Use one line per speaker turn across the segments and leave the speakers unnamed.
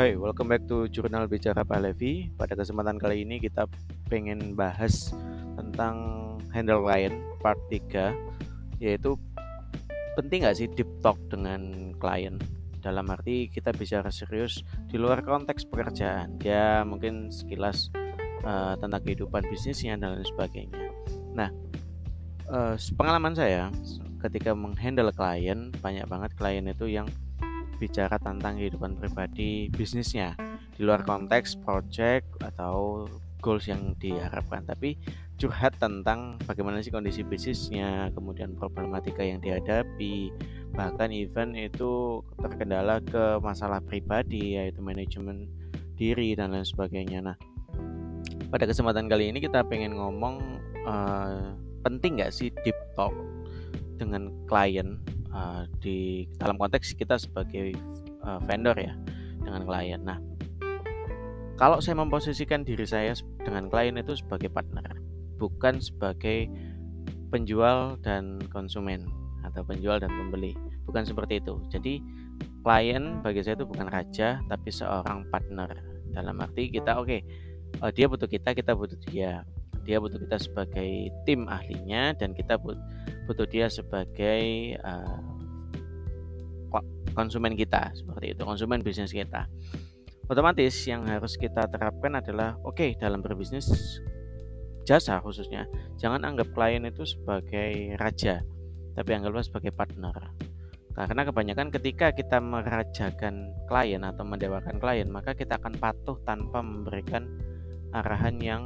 Hai, welcome back to Jurnal Bicara Pak Levi. Pada kesempatan kali ini kita pengen bahas tentang handle client part 3 yaitu penting nggak sih deep talk dengan klien? Dalam arti kita bicara serius di luar konteks pekerjaan. Ya mungkin sekilas uh, tentang kehidupan bisnisnya dan lain sebagainya. Nah uh, pengalaman saya ketika menghandle klien banyak banget klien itu yang bicara tentang kehidupan pribadi bisnisnya. Di luar konteks project atau goals yang diharapkan tapi curhat tentang bagaimana sih kondisi bisnisnya kemudian problematika yang dihadapi bahkan event itu terkendala ke masalah pribadi yaitu manajemen diri dan lain sebagainya. Nah pada kesempatan kali ini kita pengen ngomong uh, penting nggak sih deep talk dengan klien uh, di dalam konteks kita sebagai uh, vendor ya dengan klien. Nah, kalau saya memposisikan diri saya dengan klien itu sebagai partner, bukan sebagai penjual dan konsumen atau penjual dan pembeli, bukan seperti itu. Jadi klien bagi saya itu bukan raja tapi seorang partner. Dalam arti kita oke, okay, eh, dia butuh kita, kita butuh dia. Dia butuh kita sebagai tim ahlinya dan kita butuh dia sebagai uh, konsumen kita seperti itu konsumen bisnis kita. Otomatis yang harus kita terapkan adalah oke okay, dalam berbisnis jasa khususnya jangan anggap klien itu sebagai raja tapi anggaplah sebagai partner. Karena kebanyakan ketika kita merajakan klien atau mendewakan klien maka kita akan patuh tanpa memberikan arahan yang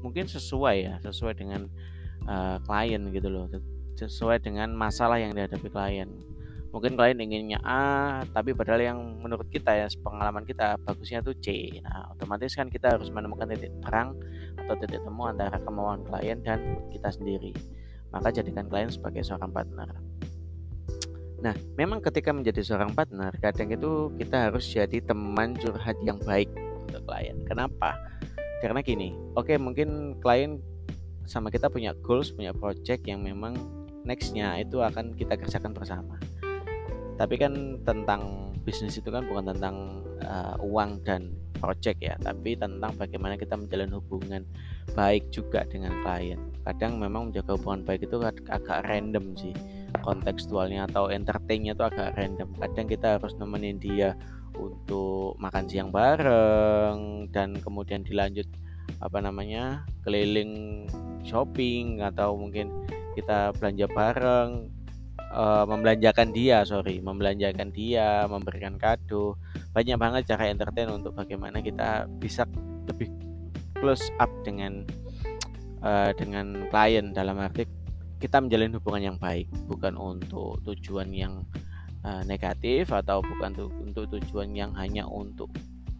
mungkin sesuai ya sesuai dengan uh, klien gitu loh sesuai dengan masalah yang dihadapi klien. Mungkin klien inginnya A tapi padahal yang menurut kita ya pengalaman kita bagusnya tuh C. Nah otomatis kan kita harus menemukan titik terang atau titik temu antara kemauan klien dan kita sendiri. Maka jadikan klien sebagai seorang partner. Nah memang ketika menjadi seorang partner kadang itu kita harus jadi teman curhat yang baik untuk klien. Kenapa karena gini oke okay, mungkin klien sama kita punya goals punya project yang memang nextnya itu akan kita kerjakan bersama. Tapi kan tentang bisnis itu kan bukan tentang uh, uang dan project ya tapi tentang bagaimana kita menjalin hubungan baik juga dengan klien. Kadang memang menjaga hubungan baik itu agak random sih kontekstualnya atau entertainnya itu agak random. Kadang kita harus nemenin dia untuk makan siang bareng dan kemudian dilanjut apa namanya keliling shopping atau mungkin kita belanja bareng uh, membelanjakan dia sorry membelanjakan dia memberikan kado. Banyak banget cara entertain untuk bagaimana kita bisa lebih close up dengan uh, dengan klien. Dalam arti kita menjalin hubungan yang baik bukan untuk tujuan yang uh, negatif atau bukan untuk tujuan yang hanya untuk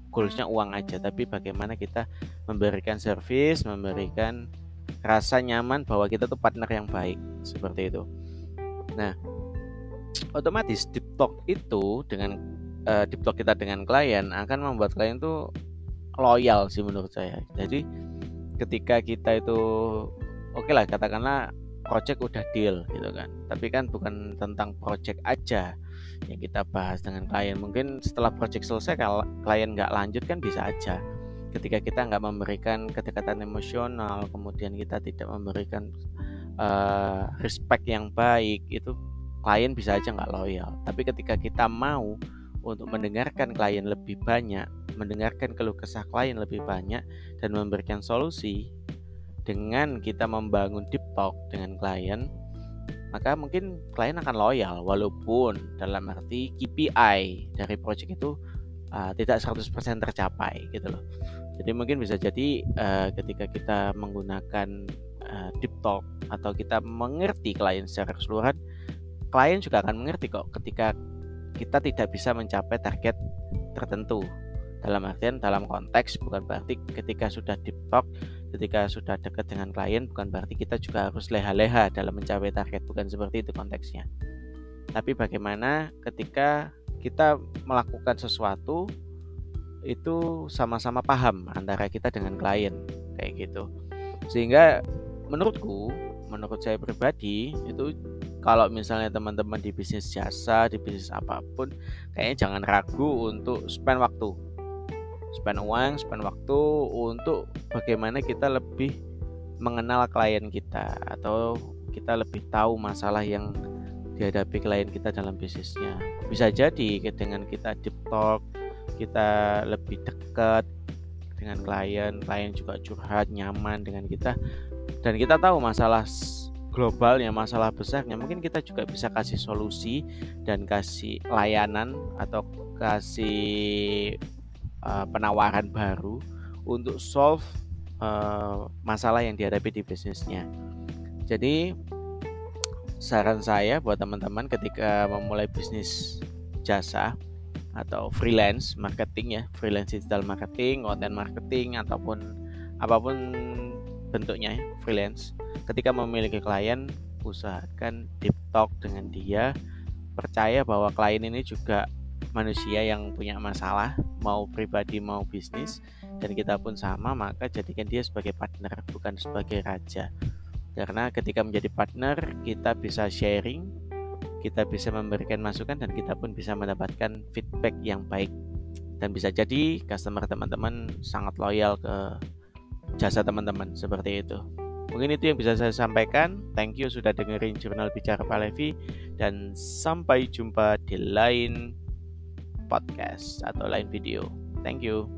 goalsnya uang aja tapi bagaimana kita memberikan service memberikan rasa nyaman bahwa kita tuh partner yang baik seperti itu. Nah otomatis deep talk itu dengan uh, deep talk kita dengan klien akan membuat klien tuh loyal sih menurut saya. Jadi ketika kita itu oke okay lah katakanlah project udah deal gitu kan. Tapi kan bukan tentang project aja yang kita bahas dengan klien. Mungkin setelah project selesai kalau klien nggak lanjut kan bisa aja. Ketika kita nggak memberikan kedekatan emosional kemudian kita tidak memberikan uh, respect yang baik itu klien bisa aja nggak loyal. Tapi ketika kita mau untuk mendengarkan klien lebih banyak mendengarkan keluh kesah klien lebih banyak dan memberikan solusi dengan kita membangun deep talk dengan klien maka mungkin klien akan loyal walaupun dalam arti KPI dari project itu uh, tidak 100% tercapai gitu loh. Jadi mungkin bisa jadi uh, ketika kita menggunakan uh, deep talk atau kita mengerti klien secara keseluruhan, klien juga akan mengerti kok ketika kita tidak bisa mencapai target tertentu. Dalam artian dalam konteks bukan berarti ketika sudah deep talk ketika sudah dekat dengan klien bukan berarti kita juga harus leha-leha dalam mencapai target. Bukan seperti itu konteksnya. Tapi bagaimana ketika kita melakukan sesuatu itu sama-sama paham antara kita dengan klien kayak gitu. Sehingga menurutku menurut saya pribadi itu kalau misalnya teman-teman di bisnis jasa, di bisnis apa pun, kayaknya jangan ragu untuk spend waktu. Spend uang, spend waktu untuk bagaimana kita lebih mengenal klien kita atau kita lebih tahu masalah yang dihadapi klien kita dalam bisnisnya. Bisa jadi dengan kita deep talk, kita lebih dekat dengan klien, klien juga curhat nyaman dengan kita dan kita tahu masalah globalnya masalah besarnya mungkin kita juga bisa kasih solusi dan kasih layanan atau kasih uh, penawaran baru untuk solve uh, masalah yang dihadapi di bisnisnya. Jadi saran saya buat teman-teman ketika memulai bisnis jasa atau freelance marketing ya, freelance digital marketing, content marketing ataupun apa pun bentuknya ya, freelance ketika memiliki klien usahakan deep talk dengan dia percaya bahwa klien ini juga manusia yang punya masalah mau pribadi mau bisnis dan kita pun sama maka jadikan dia sebagai partner bukan sebagai raja. Karena ketika menjadi partner kita bisa sharing kita bisa memberikan masukan dan kita pun bisa mendapatkan feedback yang baik. Dan bisa jadi customer teman-teman sangat loyal ke jasa teman-teman seperti itu. Mungkin itu yang bisa saya sampaikan. Thank you sudah dengerin jurnal bicara Pak Levi dan sampai jumpa di lain podcast atau lain video. Thank you.